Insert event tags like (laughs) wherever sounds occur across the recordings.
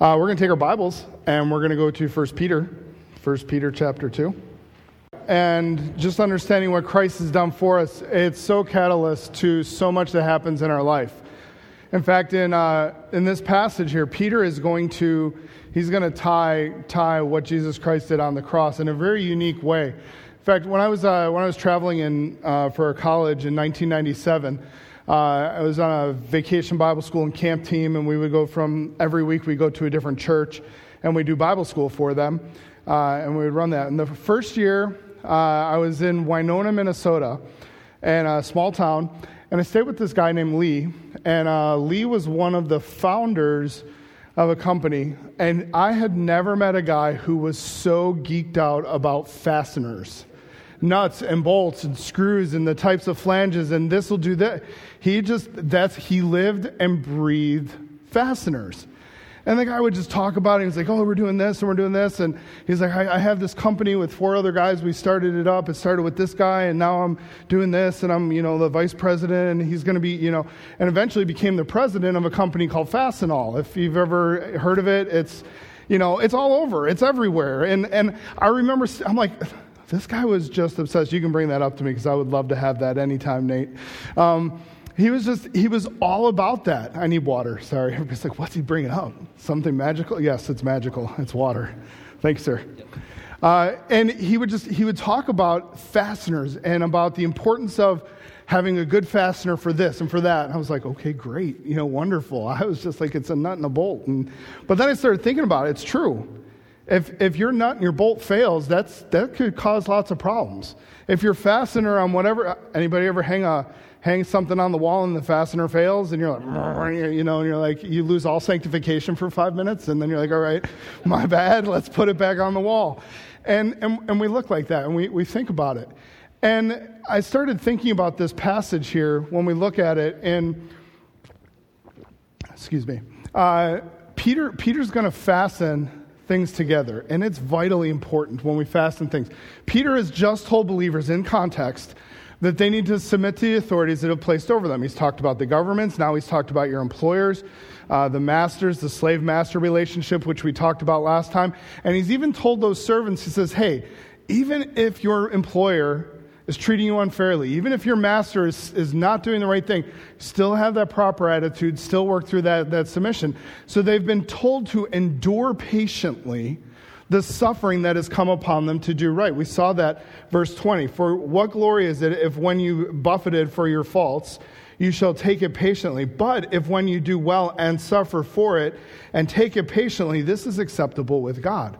Uh, we're going to take our Bibles and we're going to go to 1 Peter, 1 Peter chapter 2. And just understanding what Christ has done for us, it's so catalyst to so much that happens in our life. In fact, in, uh, in this passage here, Peter is going to, he's going to tie, tie what Jesus Christ did on the cross in a very unique way. In fact, when I was, uh, when I was traveling in, uh, for college in 1997, uh, I was on a vacation Bible school and camp team, and we would go from every week we go to a different church, and we do Bible school for them, uh, and we would run that. And the first year, uh, I was in Winona, Minnesota, in a small town, and I stayed with this guy named Lee, and uh, Lee was one of the founders of a company, and I had never met a guy who was so geeked out about fasteners nuts and bolts and screws and the types of flanges and this will do that. He just, that's, he lived and breathed fasteners. And the guy would just talk about it. He's like, oh, we're doing this and we're doing this. And he's like, I, I, have this company with four other guys. We started it up. It started with this guy, and now I'm doing this, and I'm, you know, the vice president, and he's going to be, you know, and eventually became the president of a company called Fastenal. If you've ever heard of it, it's, you know, it's all over. It's everywhere. And, and I remember, I'm like, this guy was just obsessed. You can bring that up to me because I would love to have that anytime, Nate. Um, he was just, he was all about that. I need water. Sorry. Everybody's like, what's he bringing up? Something magical? Yes, it's magical. It's water. Thanks, sir. Uh, and he would just, he would talk about fasteners and about the importance of having a good fastener for this and for that. And I was like, okay, great. You know, wonderful. I was just like, it's a nut and a bolt. And, but then I started thinking about it. It's true. If, if your nut and your bolt fails, that's, that could cause lots of problems. If your fastener on whatever, anybody ever hang, a, hang something on the wall and the fastener fails and you're like, you know, and you're like, you lose all sanctification for five minutes and then you're like, all right, (laughs) my bad, let's put it back on the wall. And, and, and we look like that and we, we think about it. And I started thinking about this passage here when we look at it and, excuse me, uh, Peter, Peter's going to fasten things together. And it's vitally important when we fasten things. Peter has just told believers in context that they need to submit to the authorities that have placed over them. He's talked about the governments, now he's talked about your employers, uh, the masters, the slave master relationship, which we talked about last time. And he's even told those servants, he says, hey, even if your employer is treating you unfairly, even if your master is, is not doing the right thing, still have that proper attitude, still work through that, that submission. So they've been told to endure patiently the suffering that has come upon them to do right. We saw that verse 20. For what glory is it if when you buffeted for your faults, you shall take it patiently. But if when you do well and suffer for it and take it patiently, this is acceptable with God.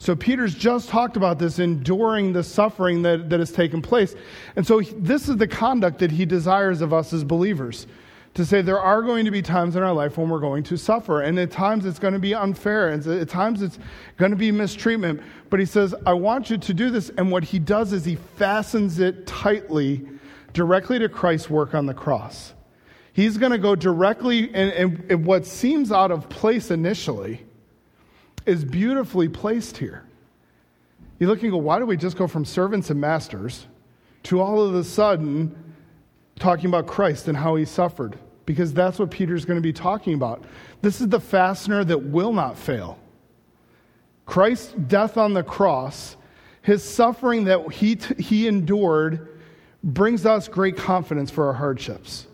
So Peter's just talked about this, enduring the suffering that, that has taken place. And so this is the conduct that he desires of us as believers. To say there are going to be times in our life when we're going to suffer. And at times it's going to be unfair. And at times it's going to be mistreatment. But he says, I want you to do this. And what he does is he fastens it tightly directly to Christ's work on the cross. He's going to go directly, and, and what seems out of place initially is beautifully placed here. You look and go, why do we just go from servants and masters to all of a sudden talking about Christ and how he suffered? Because that's what Peter's going to be talking about. This is the fastener that will not fail. Christ's death on the cross, his suffering that he, t- he endured, brings us great confidence for our hardships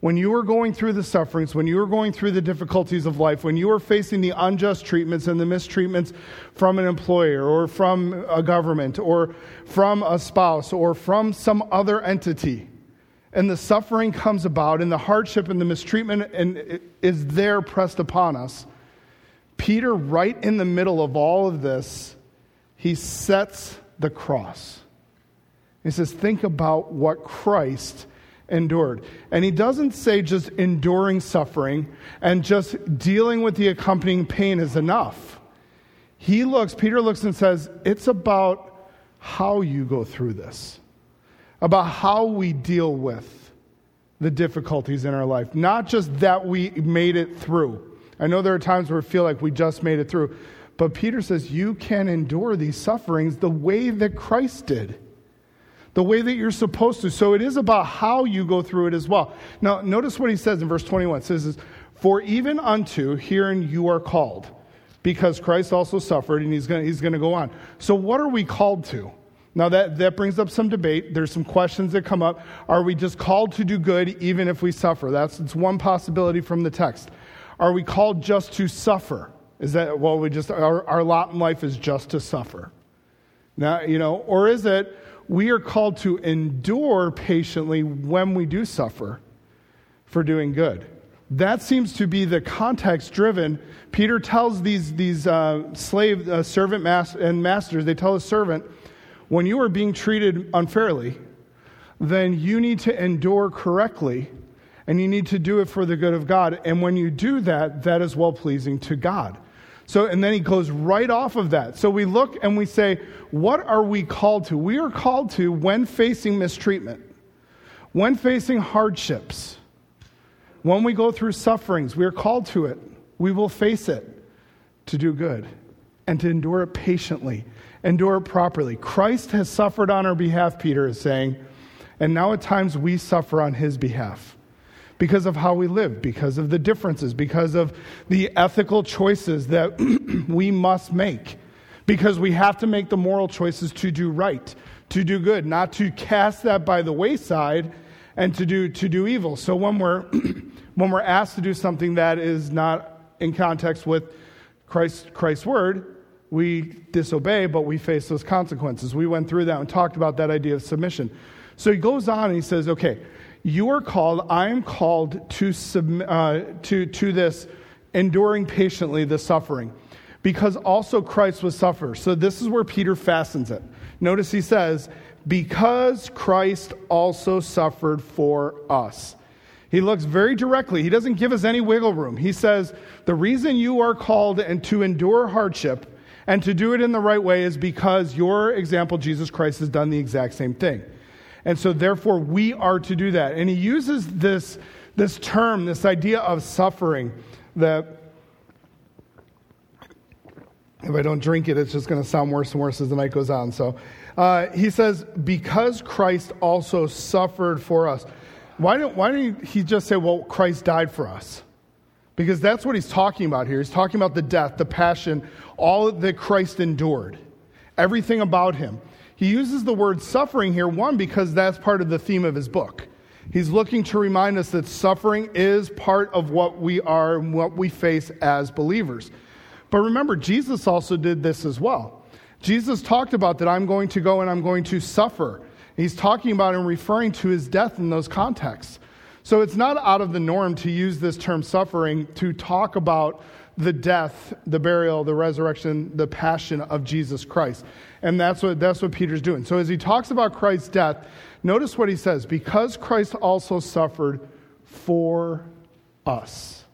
when you are going through the sufferings, when you are going through the difficulties of life, when you are facing the unjust treatments and the mistreatments from an employer or from a government or from a spouse or from some other entity, and the suffering comes about and the hardship and the mistreatment and is there pressed upon us, Peter, right in the middle of all of this, he sets the cross. He says, Think about what Christ endured. And he doesn't say just enduring suffering and just dealing with the accompanying pain is enough. He looks, Peter looks and says, it's about how you go through this, about how we deal with the difficulties in our life, not just that we made it through. I know there are times where we feel like we just made it through, but Peter says you can endure these sufferings the way that Christ did the way that you're supposed to. So it is about how you go through it as well. Now, notice what he says in verse 21. It says, For even unto, herein you are called, because Christ also suffered, and he's going he's to go on. So, what are we called to? Now, that, that brings up some debate. There's some questions that come up. Are we just called to do good even if we suffer? That's it's one possibility from the text. Are we called just to suffer? Is that, well, we just, our, our lot in life is just to suffer? Now, you know, or is it we are called to endure patiently when we do suffer for doing good? That seems to be the context driven. Peter tells these, these uh, slave, uh, servant mas- and masters, they tell a servant, when you are being treated unfairly, then you need to endure correctly and you need to do it for the good of God. And when you do that, that is well pleasing to God. So, and then he goes right off of that. So we look and we say, what are we called to? We are called to when facing mistreatment, when facing hardships, when we go through sufferings, we are called to it. We will face it to do good and to endure it patiently, endure it properly. Christ has suffered on our behalf, Peter is saying, and now at times we suffer on his behalf because of how we live, because of the differences, because of the ethical choices that (clears throat) we must make, because we have to make the moral choices to do right, to do good, not to cast that by the wayside and to do, to do evil. So when we're, (clears throat) when we're asked to do something that is not in context with Christ, Christ's word, we disobey, but we face those consequences. We went through that and talked about that idea of submission. So he goes on and he says, okay, you are called, I am called to, uh, to, to this enduring patiently the suffering because also Christ was suffer. So this is where Peter fastens it. Notice he says, because Christ also suffered for us. He looks very directly. He doesn't give us any wiggle room. He says, The reason you are called and to endure hardship and to do it in the right way is because your example, Jesus Christ, has done the exact same thing. And so, therefore, we are to do that. And he uses this, this term, this idea of suffering, that if I don't drink it, it's just going to sound worse and worse as the night goes on. So, uh, he says, because Christ also suffered for us. Why don't, why don't he just say, well, Christ died for us? Because that's what he's talking about here. He's talking about the death, the passion, all that Christ endured, everything about him. He uses the word suffering here, one, because that's part of the theme of his book. He's looking to remind us that suffering is part of what we are and what we face as believers. But remember, Jesus also did this as well. Jesus talked about that I'm going to go and I'm going to suffer. He's talking about and referring to his death in those contexts. So it's not out of the norm to use this term suffering to talk about the death, the burial, the resurrection, the passion of Jesus Christ. And that's what, that's what Peter's doing. So as he talks about Christ's death, notice what he says because Christ also suffered for us.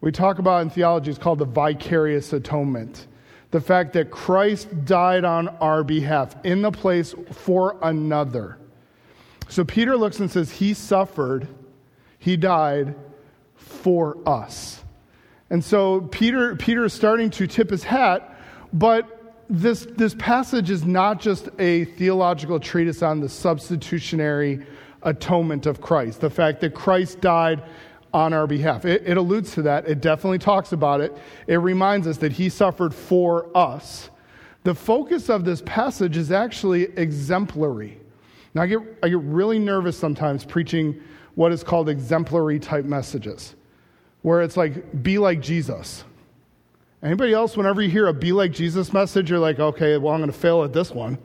We talk about in theology, it's called the vicarious atonement the fact that Christ died on our behalf in the place for another. So Peter looks and says, He suffered, He died for us. And so Peter, Peter is starting to tip his hat, but this, this passage is not just a theological treatise on the substitutionary atonement of Christ, the fact that Christ died on our behalf. It, it, alludes to that. It definitely talks about it. It reminds us that he suffered for us. The focus of this passage is actually exemplary. Now, I get, I get really nervous sometimes preaching what is called exemplary type messages, where it's like, be like Jesus. Anybody else, whenever you hear a be like Jesus message, you're like, okay, well, I'm going to fail at this one.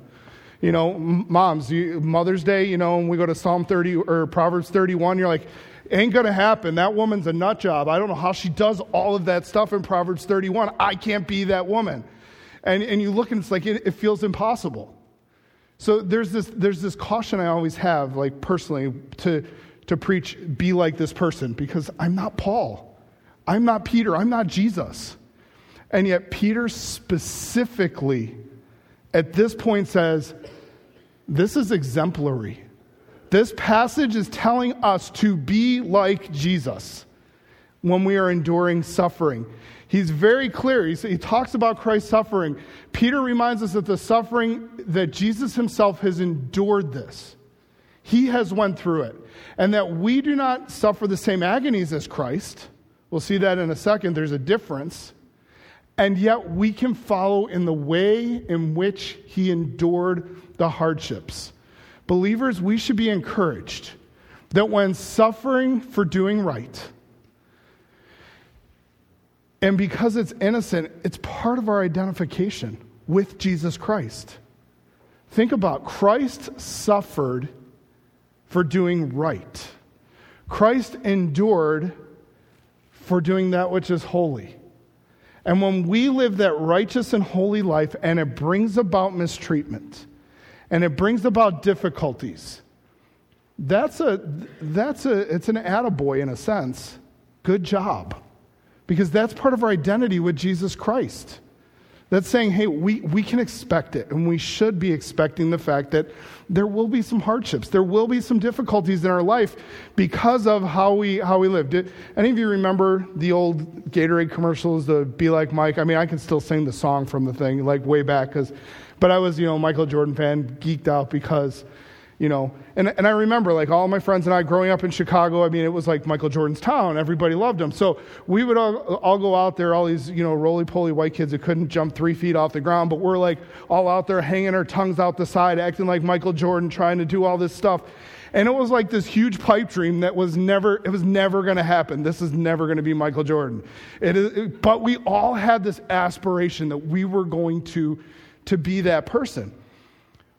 You know, moms, you, Mother's Day, you know, when we go to Psalm 30 or Proverbs 31, you're like, Ain't going to happen. That woman's a nut job. I don't know how she does all of that stuff in Proverbs 31. I can't be that woman. And, and you look and it's like it, it feels impossible. So there's this, there's this caution I always have, like personally, to, to preach, be like this person, because I'm not Paul. I'm not Peter. I'm not Jesus. And yet, Peter specifically at this point says, This is exemplary. This passage is telling us to be like Jesus when we are enduring suffering. He's very clear. He's, he talks about Christ's suffering. Peter reminds us that the suffering that Jesus himself has endured this. He has went through it. And that we do not suffer the same agonies as Christ. We'll see that in a second. There's a difference. And yet we can follow in the way in which he endured the hardships. Believers, we should be encouraged that when suffering for doing right, and because it's innocent, it's part of our identification with Jesus Christ. Think about Christ suffered for doing right. Christ endured for doing that which is holy. And when we live that righteous and holy life and it brings about mistreatment and it brings about difficulties, that's a that's a it's an attaboy in a sense. Good job. Because that's part of our identity with Jesus Christ. That's saying, hey, we, we can expect it, and we should be expecting the fact that there will be some hardships. There will be some difficulties in our life because of how we, how we live. Did any of you remember the old Gatorade commercials, the Be Like Mike? I mean, I can still sing the song from the thing, like way back, cause, but I was, you know, Michael Jordan fan, geeked out because you know? And, and i remember like all my friends and i growing up in chicago i mean it was like michael jordan's town. Everybody loved him. So we would all, all go out there all these you know roly-poly white kids that couldn't jump three feet off the ground but we're like all out there hanging our tongues out the side acting like michael jordan trying to do all this stuff. And it was like this huge pipe dream that was never it was never going to happen. This is never going to be michael jordan. It is, it, but we all had this aspiration that we were going to to be that person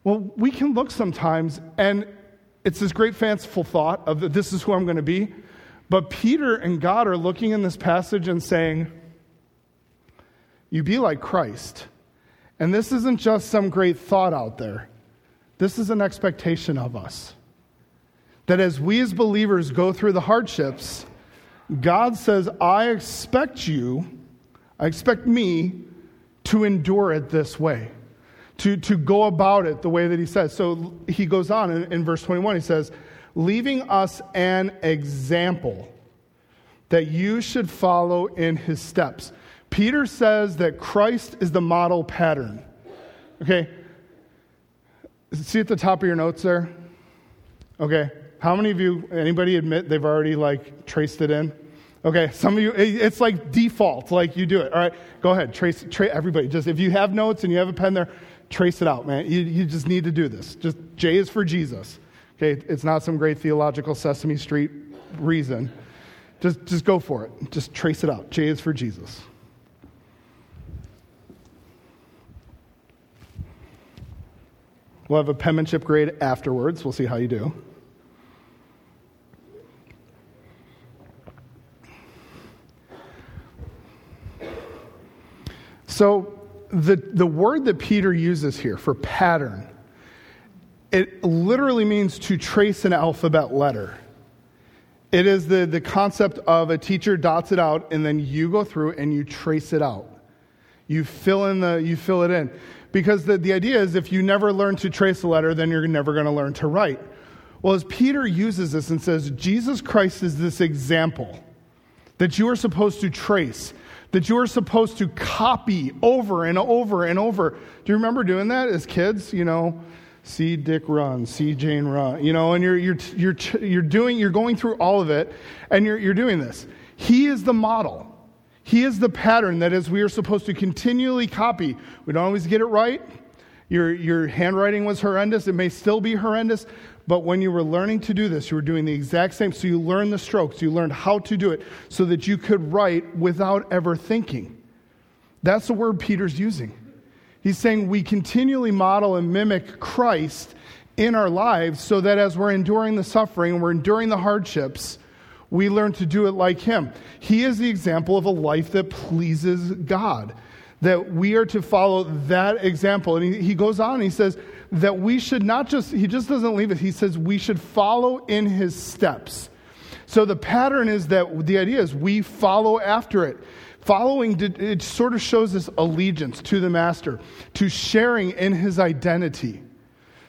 well, we can look sometimes, and it's this great fanciful thought of that this is who I'm going to be. But Peter and God are looking in this passage and saying, You be like Christ. And this isn't just some great thought out there, this is an expectation of us. That as we as believers go through the hardships, God says, I expect you, I expect me to endure it this way to, to go about it the way that he says. So he goes on in, in verse 21, he says, leaving us an example that you should follow in his steps. Peter says that Christ is the model pattern. Okay? See at the top of your notes there? Okay. How many of you, anybody admit they've already like traced it in? Okay, some of you, it's like default, like you do it. All right, go ahead, trace, trace everybody. Just if you have notes and you have a pen there, trace it out, man. You, you just need to do this. Just J is for Jesus. Okay, it's not some great theological Sesame Street reason. Just, just go for it. Just trace it out. J is for Jesus. We'll have a penmanship grade afterwards. We'll see how you do. So, the, the word that Peter uses here for pattern, it literally means to trace an alphabet letter. It is the, the concept of a teacher dots it out and then you go through and you trace it out. You fill in the you fill it in. Because the, the idea is if you never learn to trace a letter, then you're never going to learn to write. Well, as Peter uses this and says, Jesus Christ is this example that you are supposed to trace that you are supposed to copy over and over and over. Do you remember doing that as kids? You know, see Dick run, see Jane run, you know, and you're, you're, you're, you're doing, you're going through all of it and you're, you're doing this. He is the model. He is the pattern that is we are supposed to continually copy. We don't always get it right. Your, your handwriting was horrendous. It may still be horrendous, but when you were learning to do this, you were doing the exact same. So you learned the strokes, you learned how to do it so that you could write without ever thinking. That's the word Peter's using. He's saying we continually model and mimic Christ in our lives so that as we're enduring the suffering and we're enduring the hardships, we learn to do it like him. He is the example of a life that pleases God, that we are to follow that example. And he, he goes on, he says, that we should not just, he just doesn't leave it. He says we should follow in his steps. So the pattern is that the idea is we follow after it. Following, it sort of shows this allegiance to the master, to sharing in his identity.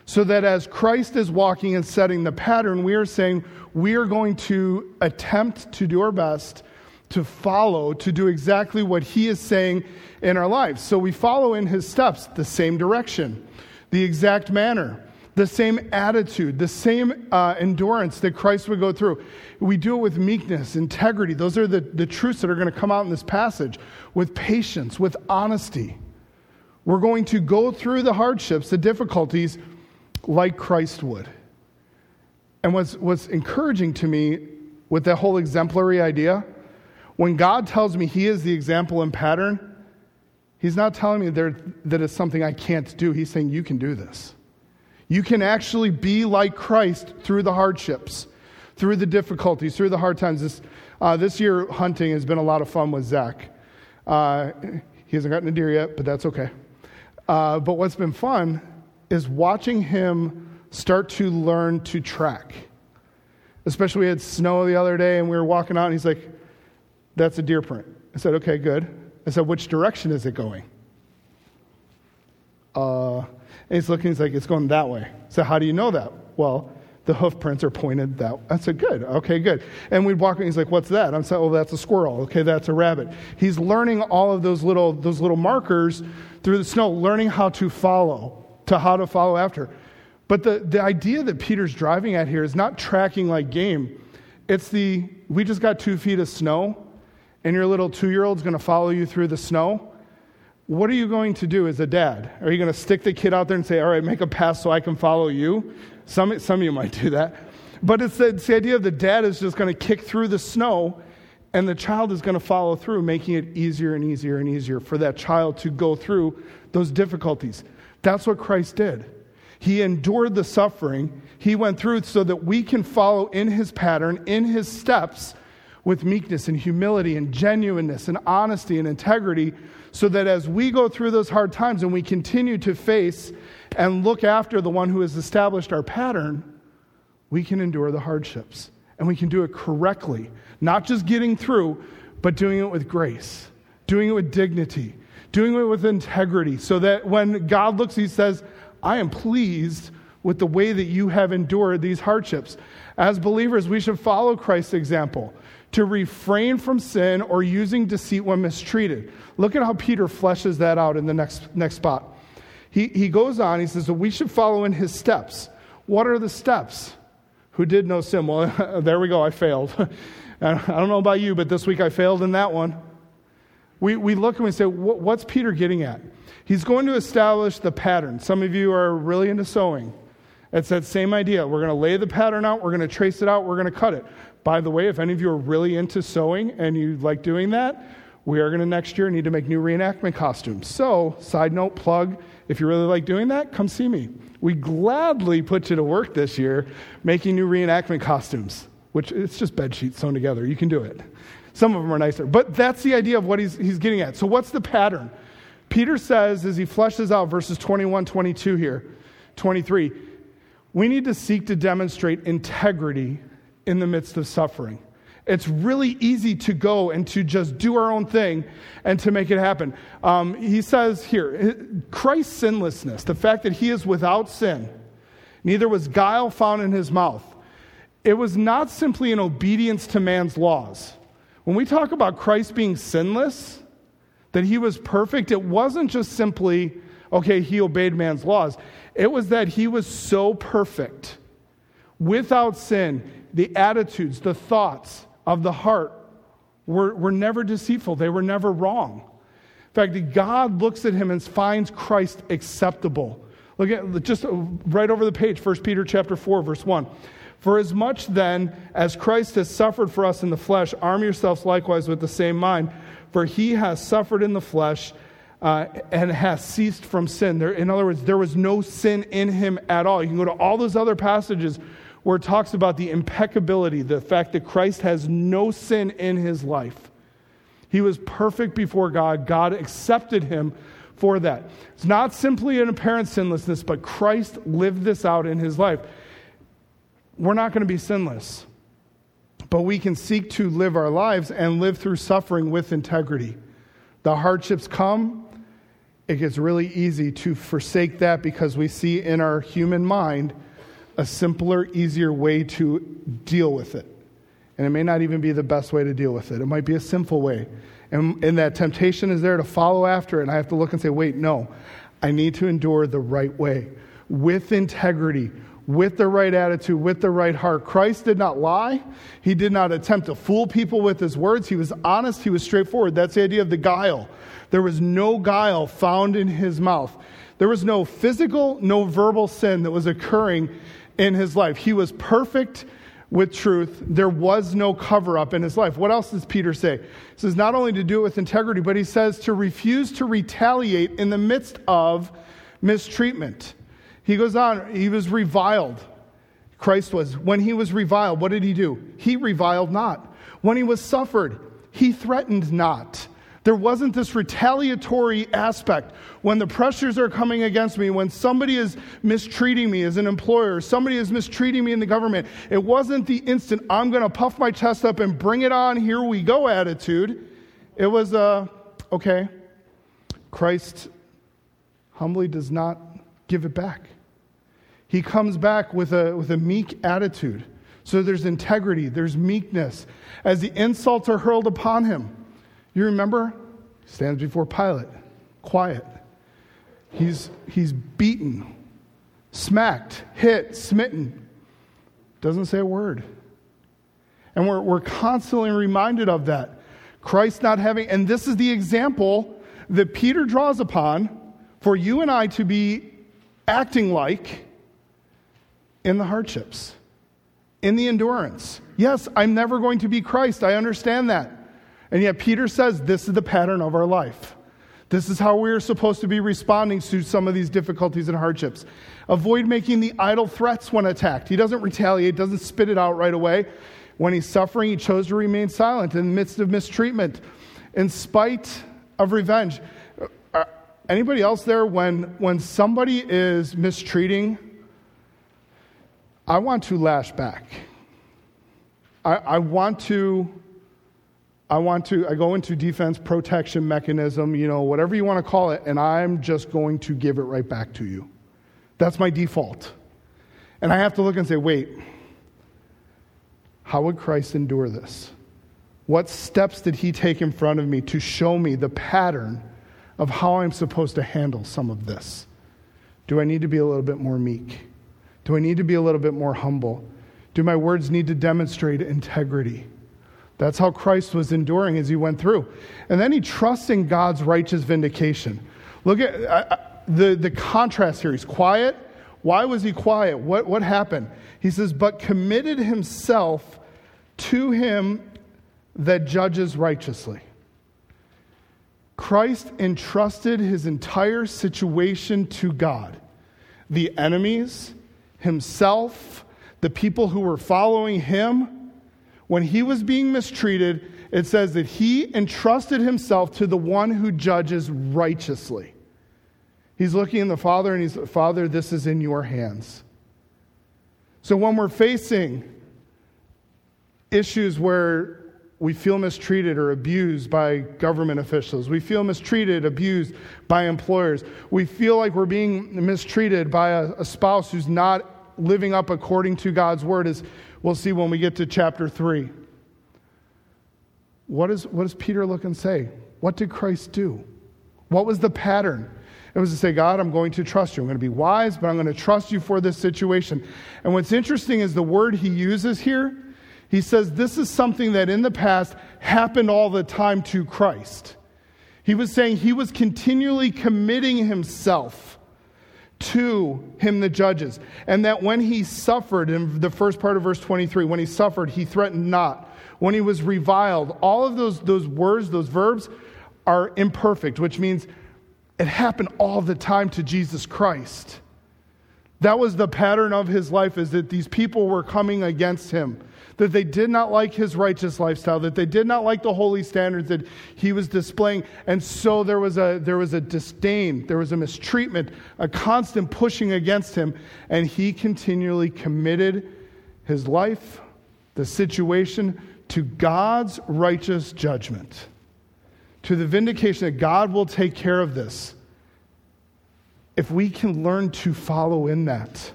So that as Christ is walking and setting the pattern, we are saying we are going to attempt to do our best to follow, to do exactly what he is saying in our lives. So we follow in his steps, the same direction the exact manner, the same attitude, the same uh, endurance that Christ would go through. We do it with meekness, integrity. Those are the, the truths that are going to come out in this passage with patience, with honesty. We're going to go through the hardships, the difficulties, like Christ would. And what's, what's encouraging to me with that whole exemplary idea, when God tells me He is the example and pattern, He's not telling me there, that it's something I can't do. He's saying, You can do this. You can actually be like Christ through the hardships, through the difficulties, through the hard times. This, uh, this year, hunting has been a lot of fun with Zach. Uh, he hasn't gotten a deer yet, but that's okay. Uh, but what's been fun is watching him start to learn to track. Especially, we had snow the other day and we were walking out, and he's like, That's a deer print. I said, Okay, good. I said, Which direction is it going? Uh, and he's looking, he's like, it's going that way. So how do you know that? Well, the hoof prints are pointed that I said, good, okay, good. And we'd walk and he's like, what's that? I'm saying, oh, that's a squirrel. Okay, that's a rabbit. He's learning all of those little, those little markers through the snow, learning how to follow, to how to follow after. But the, the idea that Peter's driving at here is not tracking like game. It's the, we just got two feet of snow, and your little two year old's going to follow you through the snow what are you going to do as a dad? Are you going to stick the kid out there and say, all right, make a pass so I can follow you? Some, some of you might (laughs) do that. But it's the, it's the idea of the dad is just going to kick through the snow and the child is going to follow through, making it easier and easier and easier for that child to go through those difficulties. That's what Christ did. He endured the suffering. He went through so that we can follow in his pattern, in his steps, with meekness and humility and genuineness and honesty and integrity so that as we go through those hard times and we continue to face and look after the one who has established our pattern, we can endure the hardships. And we can do it correctly, not just getting through, but doing it with grace, doing it with dignity, doing it with integrity, so that when God looks, He says, I am pleased with the way that you have endured these hardships. As believers, we should follow Christ's example to refrain from sin or using deceit when mistreated. Look at how Peter fleshes that out in the next, next spot. He, he goes on, he says that we should follow in his steps. What are the steps? Who did no sin? Well, (laughs) there we go, I failed. (laughs) I don't know about you, but this week I failed in that one. We, we look and we say, what's Peter getting at? He's going to establish the pattern. Some of you are really into sewing. It's that same idea. We're going to lay the pattern out, we're going to trace it out, we're going to cut it. By the way, if any of you are really into sewing and you like doing that, we are going to next year need to make new reenactment costumes. So, side note plug if you really like doing that, come see me. We gladly put you to work this year making new reenactment costumes, which it's just bed sheets sewn together. You can do it. Some of them are nicer. But that's the idea of what he's, he's getting at. So, what's the pattern? Peter says, as he fleshes out verses 21, 22 here, 23, we need to seek to demonstrate integrity in the midst of suffering. It's really easy to go and to just do our own thing and to make it happen. Um, he says here Christ's sinlessness, the fact that he is without sin, neither was guile found in his mouth. It was not simply an obedience to man's laws. When we talk about Christ being sinless, that he was perfect, it wasn't just simply, okay, he obeyed man's laws. It was that he was so perfect, without sin, the attitudes, the thoughts of the heart were, were never deceitful, they were never wrong. In fact, God looks at him and finds Christ acceptable. Look at just right over the page, 1 Peter chapter 4, verse 1. For as much then as Christ has suffered for us in the flesh, arm yourselves likewise with the same mind. For he has suffered in the flesh uh, and has ceased from sin. There, in other words, there was no sin in him at all. You can go to all those other passages where it talks about the impeccability, the fact that Christ has no sin in his life. He was perfect before God. God accepted him for that. It's not simply an apparent sinlessness, but Christ lived this out in his life. We're not going to be sinless, but we can seek to live our lives and live through suffering with integrity. The hardships come, it gets really easy to forsake that because we see in our human mind a simpler, easier way to deal with it. And it may not even be the best way to deal with it. It might be a sinful way. And, and that temptation is there to follow after it. And I have to look and say, wait, no, I need to endure the right way. with integrity, with the right attitude, with the right heart. Christ did not lie. He did not attempt to fool people with his words. He was honest. He was straightforward. That's the idea of the guile. There was no guile found in his mouth. There was no physical, no verbal sin that was occurring in his life. He was perfect with truth. There was no cover up in his life. What else does Peter say? He says not only to do it with integrity, but he says to refuse to retaliate in the midst of mistreatment. He goes on, he was reviled. Christ was. When he was reviled, what did he do? He reviled not. When he was suffered, he threatened not. There wasn't this retaliatory aspect. When the pressures are coming against me, when somebody is mistreating me as an employer, somebody is mistreating me in the government, it wasn't the instant, I'm going to puff my chest up and bring it on, here we go attitude. It was a, okay, Christ humbly does not give it back. He comes back with a, with a meek attitude. So there's integrity, there's meekness. As the insults are hurled upon him, you remember? Stands before Pilate, quiet. He's, he's beaten, smacked, hit, smitten. Doesn't say a word. And we're, we're constantly reminded of that. Christ not having, and this is the example that Peter draws upon for you and I to be acting like in the hardships, in the endurance. Yes, I'm never going to be Christ. I understand that. And yet, Peter says this is the pattern of our life. This is how we are supposed to be responding to some of these difficulties and hardships. Avoid making the idle threats when attacked. He doesn't retaliate, doesn't spit it out right away. When he's suffering, he chose to remain silent in the midst of mistreatment, in spite of revenge. Uh, anybody else there, when, when somebody is mistreating I want to lash back. I, I want to. I want to, I go into defense protection mechanism, you know, whatever you want to call it, and I'm just going to give it right back to you. That's my default. And I have to look and say, wait, how would Christ endure this? What steps did he take in front of me to show me the pattern of how I'm supposed to handle some of this? Do I need to be a little bit more meek? Do I need to be a little bit more humble? Do my words need to demonstrate integrity? That's how Christ was enduring as he went through. And then he trusts in God's righteous vindication. Look at uh, the, the contrast here. He's quiet. Why was he quiet? What, what happened? He says, but committed himself to him that judges righteously. Christ entrusted his entire situation to God. The enemies, himself, the people who were following him, when he was being mistreated, it says that he entrusted himself to the one who judges righteously. He's looking in the Father and he's, Father, this is in your hands. So when we're facing issues where we feel mistreated or abused by government officials. We feel mistreated, abused by employers. We feel like we're being mistreated by a, a, spouse who's not living up according to God's word, as we'll see when we get to chapter 3. What, is, what does Peter look and say? What did Christ do? What was the pattern? It was to say, God, I'm going to trust you. I'm going to be wise, but I'm going to trust you for this situation. And what's interesting is the word he uses here he says this is something that in the past happened all the time to Christ. He was saying he was continually committing himself to him, the judges, and that when he suffered, in the first part of verse 23, when he suffered, he threatened not. When he was reviled, all of those, those words, those verbs are imperfect, which means it happened all the time to Jesus Christ. That was the pattern of his life, is that these people were coming against him that they did not like his righteous lifestyle, that they did not like the holy standards that he was displaying. And so there was a, there was a disdain, there was a mistreatment, a constant pushing against him. And he continually committed his life, the situation, to God's righteous judgment, to the vindication that God will take care of this. If we can learn to follow in that,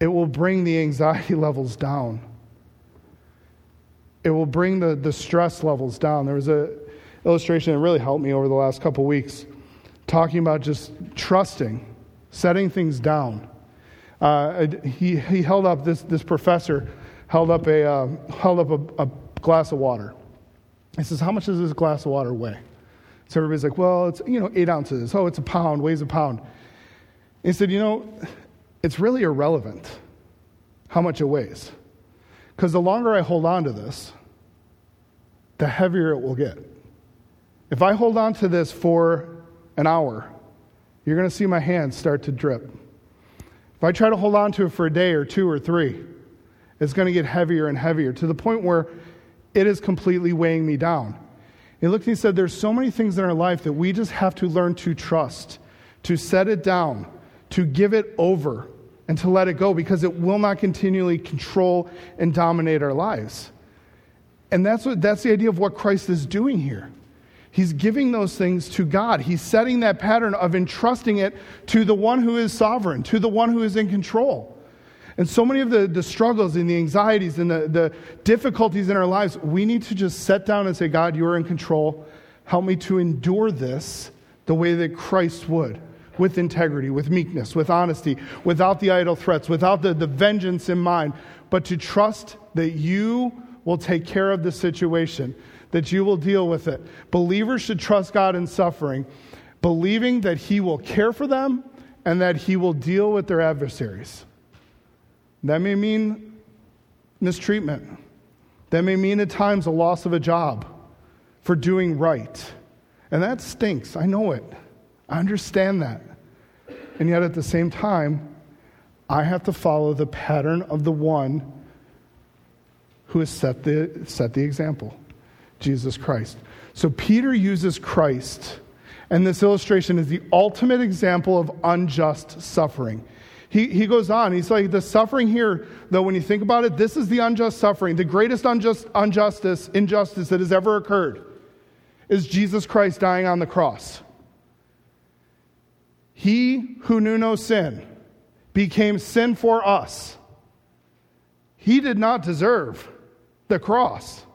it will bring the anxiety (laughs) levels down. It will bring the, the stress levels down. There was an illustration that really helped me over the last couple weeks talking about just trusting setting things down. Uh, he, he held up, this, this professor held up, a, uh, held up a, a glass of water. He says, How much does this glass of water weigh? So everybody's like, Well, it's, you know, eight ounces. Oh, it's a pound, weighs a pound. He said, You know, it's really irrelevant how much it weighs. Because the longer I hold on to this, the heavier it will get. If I hold on to this for an hour, you're going to see my hands start to drip. If I try to hold on to it for a day or two or three, it's going to get heavier and heavier to the point where it is completely weighing me down. He looked and he said, There's so many things in our life that we just have to learn to trust, to set it down, to give it over, and to let it go because it will not continually control and dominate our lives. And that's, what, that's the idea of what Christ is doing here. He's giving those things to God. He's setting that pattern of entrusting it to the one who is sovereign, to the one who is in control. And so many of the, the struggles and the anxieties and the, the difficulties in our lives, we need to just set down and say, God, you are in control. Help me to endure this the way that Christ would with integrity, with meekness, with honesty, without the idle threats, without the, the vengeance in mind, but to trust that you will take care of the situation, that you will deal with it. Believers should trust God in suffering, believing that He will care for them and that He will deal with their adversaries. That may mean mistreatment. That may mean at times a loss of a job for doing right. And that stinks. I know it. I understand that. And yet at the same time, I have to follow the pattern of the one who has set the, set the example Jesus Christ. So Peter uses Christ, and this illustration is the ultimate example of unjust suffering. He, he goes on, he's like, the suffering here, though, when you think about it, this is the unjust suffering. The greatest unjust, injustice, injustice that has ever occurred is Jesus Christ dying on the cross. He who knew no sin became sin for us. He did not deserve the cross.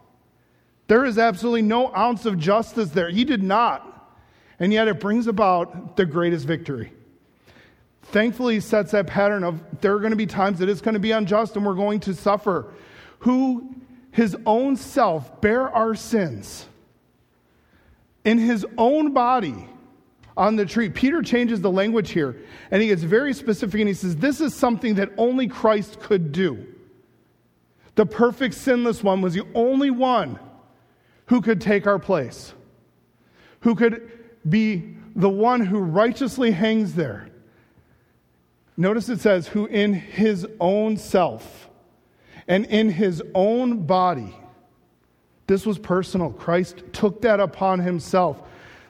There is absolutely no ounce of justice there. He did not. And yet it brings about the greatest victory. Thankfully, he sets that pattern of there are going to be times that it's going to be unjust and we're going to suffer. Who his own self bear our sins in his own body on the tree. Peter changes the language here and he gets very specific and he says, This is something that only Christ could do. The perfect sinless one was the only one who could take our place, who could be the one who righteously hangs there. Notice it says, who in his own self and in his own body. This was personal. Christ took that upon himself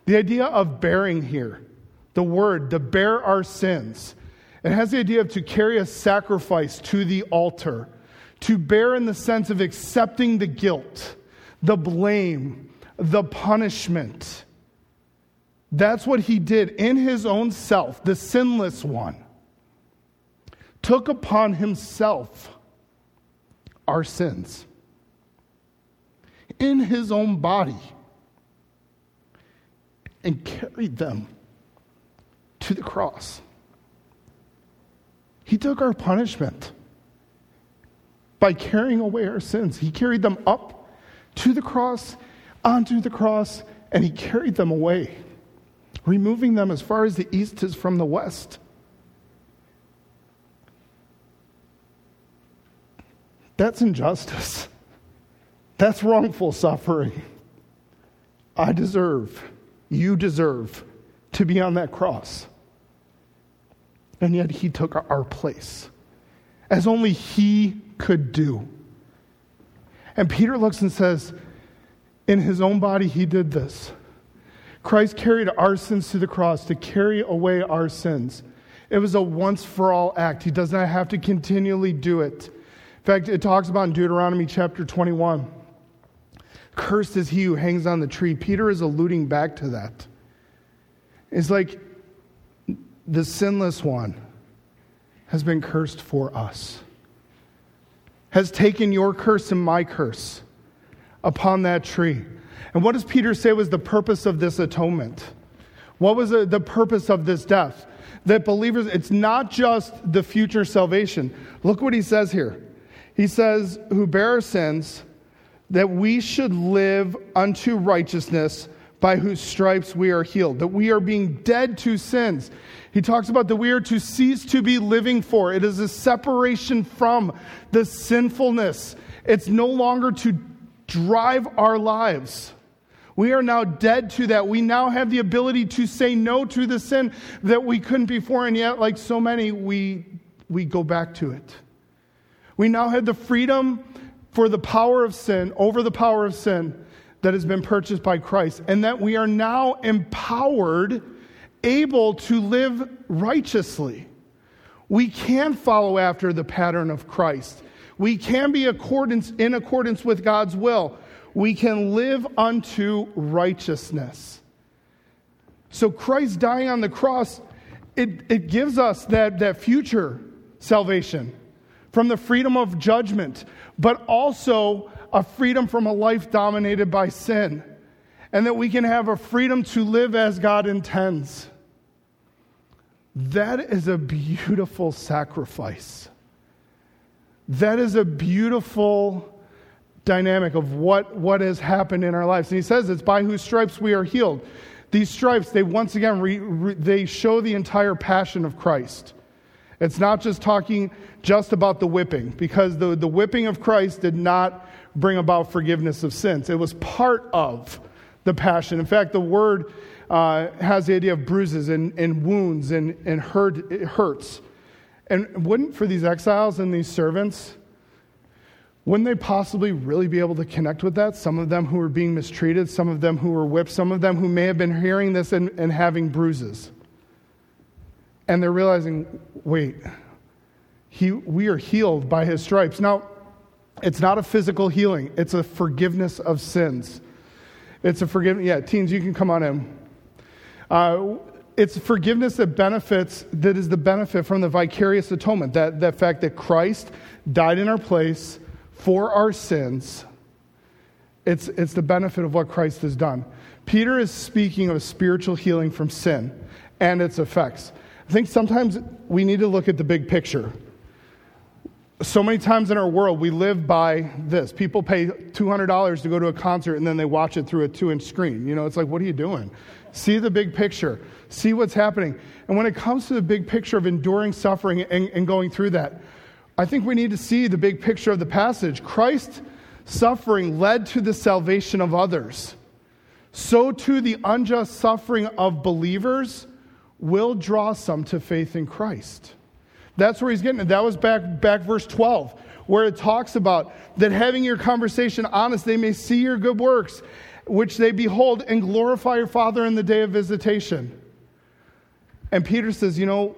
the idea of bearing here, the word, to bear our sins, it has the idea of to carry a sacrifice to the altar, to bear in the sense of accepting the guilt, the blame, the punishment. That's what he did in his own self, the sinless one. Took upon himself our sins in his own body and carried them to the cross. He took our punishment by carrying away our sins. He carried them up to the cross, onto the cross, and he carried them away, removing them as far as the east is from the west. That's injustice. That's wrongful suffering. I deserve you deserve to be on that cross. And yet he took our place, as only he could do. And Peter looks and says, In his own body, he did this. Christ carried our sins to the cross to carry away our sins. It was a once for all act. He does not have to continually do it. In fact, it talks about in Deuteronomy chapter 21 Cursed is he who hangs on the tree. Peter is alluding back to that. It's like the sinless one has been cursed for us, has taken your curse and my curse upon that tree. And what does Peter say was the purpose of this atonement? What was the, purpose of this death? That believers, it's not just the future salvation. Look what he says here. He says, Who bear our sins, that we should live unto righteousness, by whose stripes we are healed, that we are being dead to sins. He talks about that we are to cease to be living for. It is a separation from the sinfulness. It's no longer to drive our lives. We are now dead to that. We now have the ability to say no to the sin that we couldn't before, and yet, like so many, we, we go back to it. We now have the freedom for the power of sin, over the power of sin, that has been purchased by Christ, and that we are now empowered, able to live righteously. We can follow after the pattern of Christ. We can be accordance, in accordance with God's will we can live unto righteousness. So Christ dying on the cross, it, it gives us that, that future salvation from the freedom of judgment, but also a freedom from a life dominated by sin. And that we can have a freedom to live as God intends. That is a beautiful sacrifice. That is a beautiful dynamic of what, what has happened in our lives. And he says it's by whose stripes we are healed. These stripes, they once again, re, re, they show the entire passion of Christ. It's not just talking just about the whipping, because the, the whipping of Christ did not bring about forgiveness of sins. It was part of the passion. In fact, the word uh, has the idea of bruises and, and wounds and, and hurt, hurts. And wouldn't for these exiles and these servants, wouldn't they possibly really be able to connect with that? Some of them who were being mistreated, some of them who were whipped, some of them who may have been hearing this and, and having bruises. And they're realizing, wait, he, we are healed by his stripes. Now, it's not a physical healing, it's a forgiveness of sins. It's a forgiveness, yeah, teens, you can come on in. Uh, it's forgiveness that benefits, that is the benefit from the vicarious atonement, that, that fact that Christ died in our place for our sins, it's, it's the benefit of what Christ has done. Peter is speaking of spiritual healing from sin and its effects. I think sometimes we need to look at the big picture. So many times in our world, we live by this. People pay $200 to go to a concert and then they watch it through a two inch screen. You know, it's like, what are you doing? See the big picture, see what's happening. And when it comes to the big picture of enduring suffering and, and going through that, I think we need to see the big picture of the passage. Christ's suffering led to the salvation of others. So too, the unjust suffering of believers will draw some to faith in Christ. That's where he's getting it. That was back, back verse 12, where it talks about that having your conversation honest, they may see your good works, which they behold, and glorify your Father in the day of visitation. And Peter says, You know,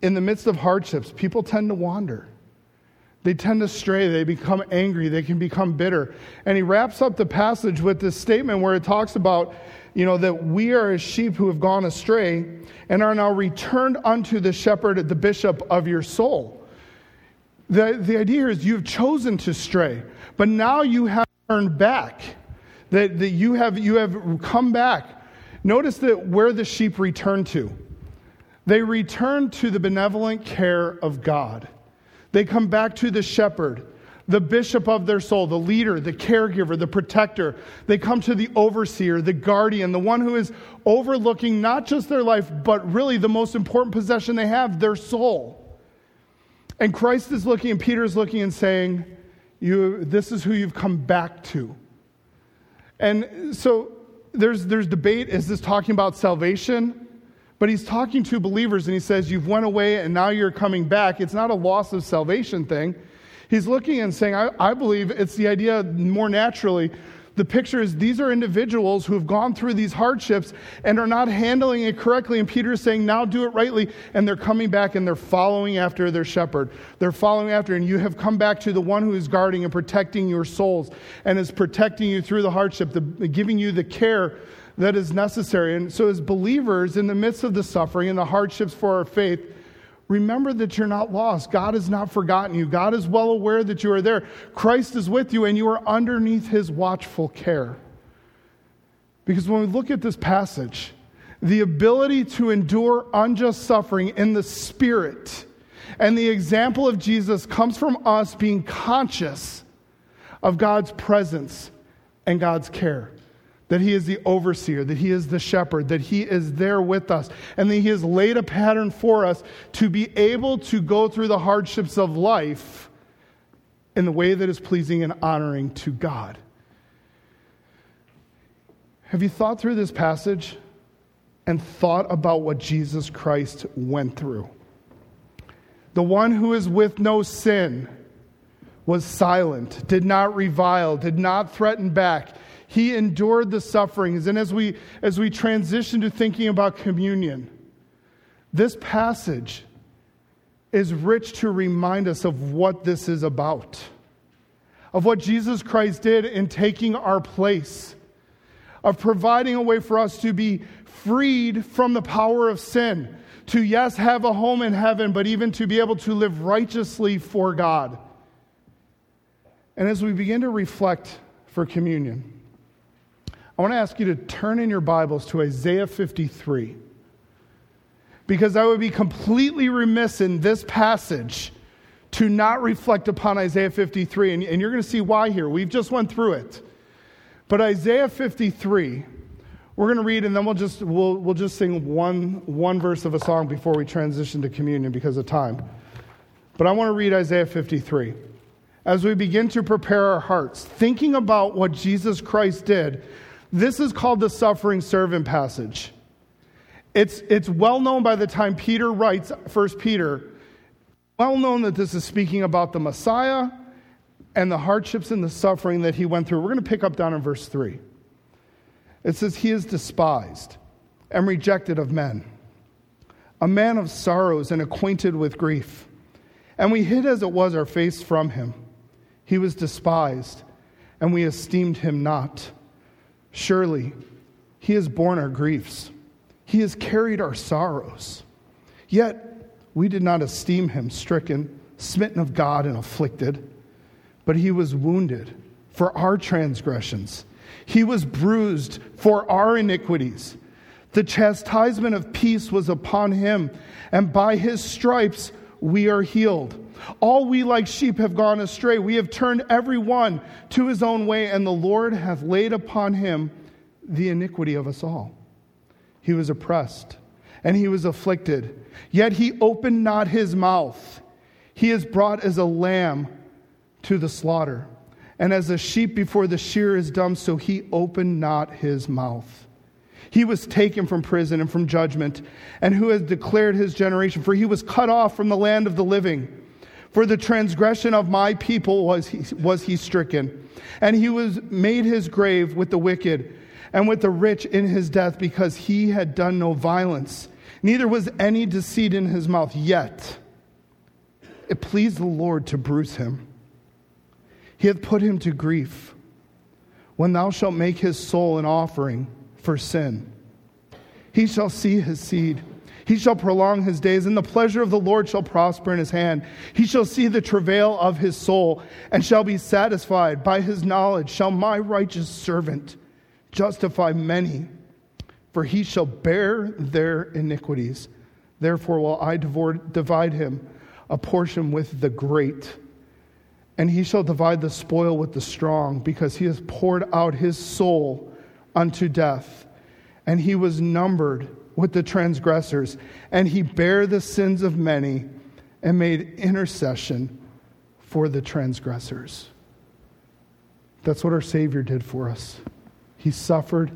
in the midst of hardships, people tend to wander. They tend to stray. They become angry. They can become bitter. And he wraps up the passage with this statement where it talks about, you know, that we are as sheep who have gone astray and are now returned unto the shepherd, the bishop of your soul. The, the idea is you've chosen to stray, but now you have turned back. That, that you, have, you have come back. Notice that where the sheep return to. They return to the benevolent care of God. They come back to the shepherd, the bishop of their soul, the leader, the caregiver, the protector. They come to the overseer, the guardian, the one who is overlooking not just their life, but really the most important possession they have, their soul. And Christ is looking, and Peter is looking and saying, you, This is who you've come back to. And so there's, there's debate is this talking about salvation? But he's talking to believers and he says, You've went away and now you're coming back. It's not a loss of salvation thing. He's looking and saying, I, I believe it's the idea more naturally. The picture is these are individuals who have gone through these hardships and are not handling it correctly. And Peter is saying, Now do it rightly. And they're coming back and they're following after their shepherd. They're following after, and you have come back to the one who is guarding and protecting your souls and is protecting you through the hardship, the, giving you the care that is necessary. And so, as believers, in the midst of the suffering and the hardships for our faith, remember that you're not lost. God has not forgotten you. God is well aware that you are there. Christ is with you, and you are underneath his watchful care. Because when we look at this passage, the ability to endure unjust suffering in the spirit. And the example of Jesus comes from us being conscious of God's presence and God's care. That He is the overseer, that He is the shepherd, that He is there with us, and that He has laid a pattern for us to be able to go through the hardships of life in the way that is pleasing and honoring to God. Have you thought through this passage and thought about what Jesus Christ went through? The one who is with no sin was silent, did not revile, did not threaten back. He endured the sufferings. And as we, as we transition to thinking about communion, this passage is rich to remind us of what this is about, of what Jesus Christ did in taking our place of providing a way for us to be freed from the power of sin, to, yes, have a home in heaven, but even to be able to live righteously for God. And as we begin to reflect for communion, I want to ask you to turn in your Bibles to Isaiah 53. Because I would be completely remiss in this passage to not reflect upon Isaiah 53. And, and you're going to see why here. We've just went through it. But Isaiah 53, we're going to read and then we'll just, we'll, we'll just sing one, one verse of a song before we transition to communion because of time. But I want to read Isaiah 53. As we begin to prepare our hearts, thinking about what Jesus Christ did, this is called the suffering servant passage. It's, it's well known by the time Peter writes 1 Peter, well known that this is speaking about the Messiah and the hardships and the suffering that he went through. We're going to pick up down in verse 3. It says, He is despised and rejected of men, a man of sorrows and acquainted with grief. And we hid as it was our face from him. He was despised, and we esteemed him not. Surely, he has borne our griefs, he has carried our sorrows. Yet, we did not esteem him stricken, smitten of God, and afflicted but he was wounded for our transgressions. He was bruised for our iniquities. The chastisement of peace was upon him, and by his stripes we are healed. All we like sheep have gone astray. We have turned every one to his own way, and the Lord hath laid upon him the iniquity of us all. He was oppressed and he was afflicted, yet he opened not his mouth. He is brought as a lamb to the slaughter. And as a sheep before the shear is dumb, so he opened not his mouth. He was taken from prison and from judgment, and who has declared his generation? For he was cut off from the land of the living. For the transgression of my people was he, was he stricken. And he was made his grave with the wicked and with the rich in his death, because he had done no violence, neither was any deceit in his mouth. Yet it pleased the Lord to bruise him. He hath put him to grief. When thou shalt make his soul an offering for sin, he shall see his seed. He shall prolong his days, and the pleasure of the Lord shall prosper in his hand. He shall see the travail of his soul, and shall be satisfied. By his knowledge shall my righteous servant justify many, for he shall bear their iniquities. Therefore will I divide him a portion with the great and he shall divide the spoil with the strong, because he has poured out his soul unto death. And he was numbered with the transgressors, and he bare the sins of many and made intercession for the transgressors. That's what our Savior did for us. He suffered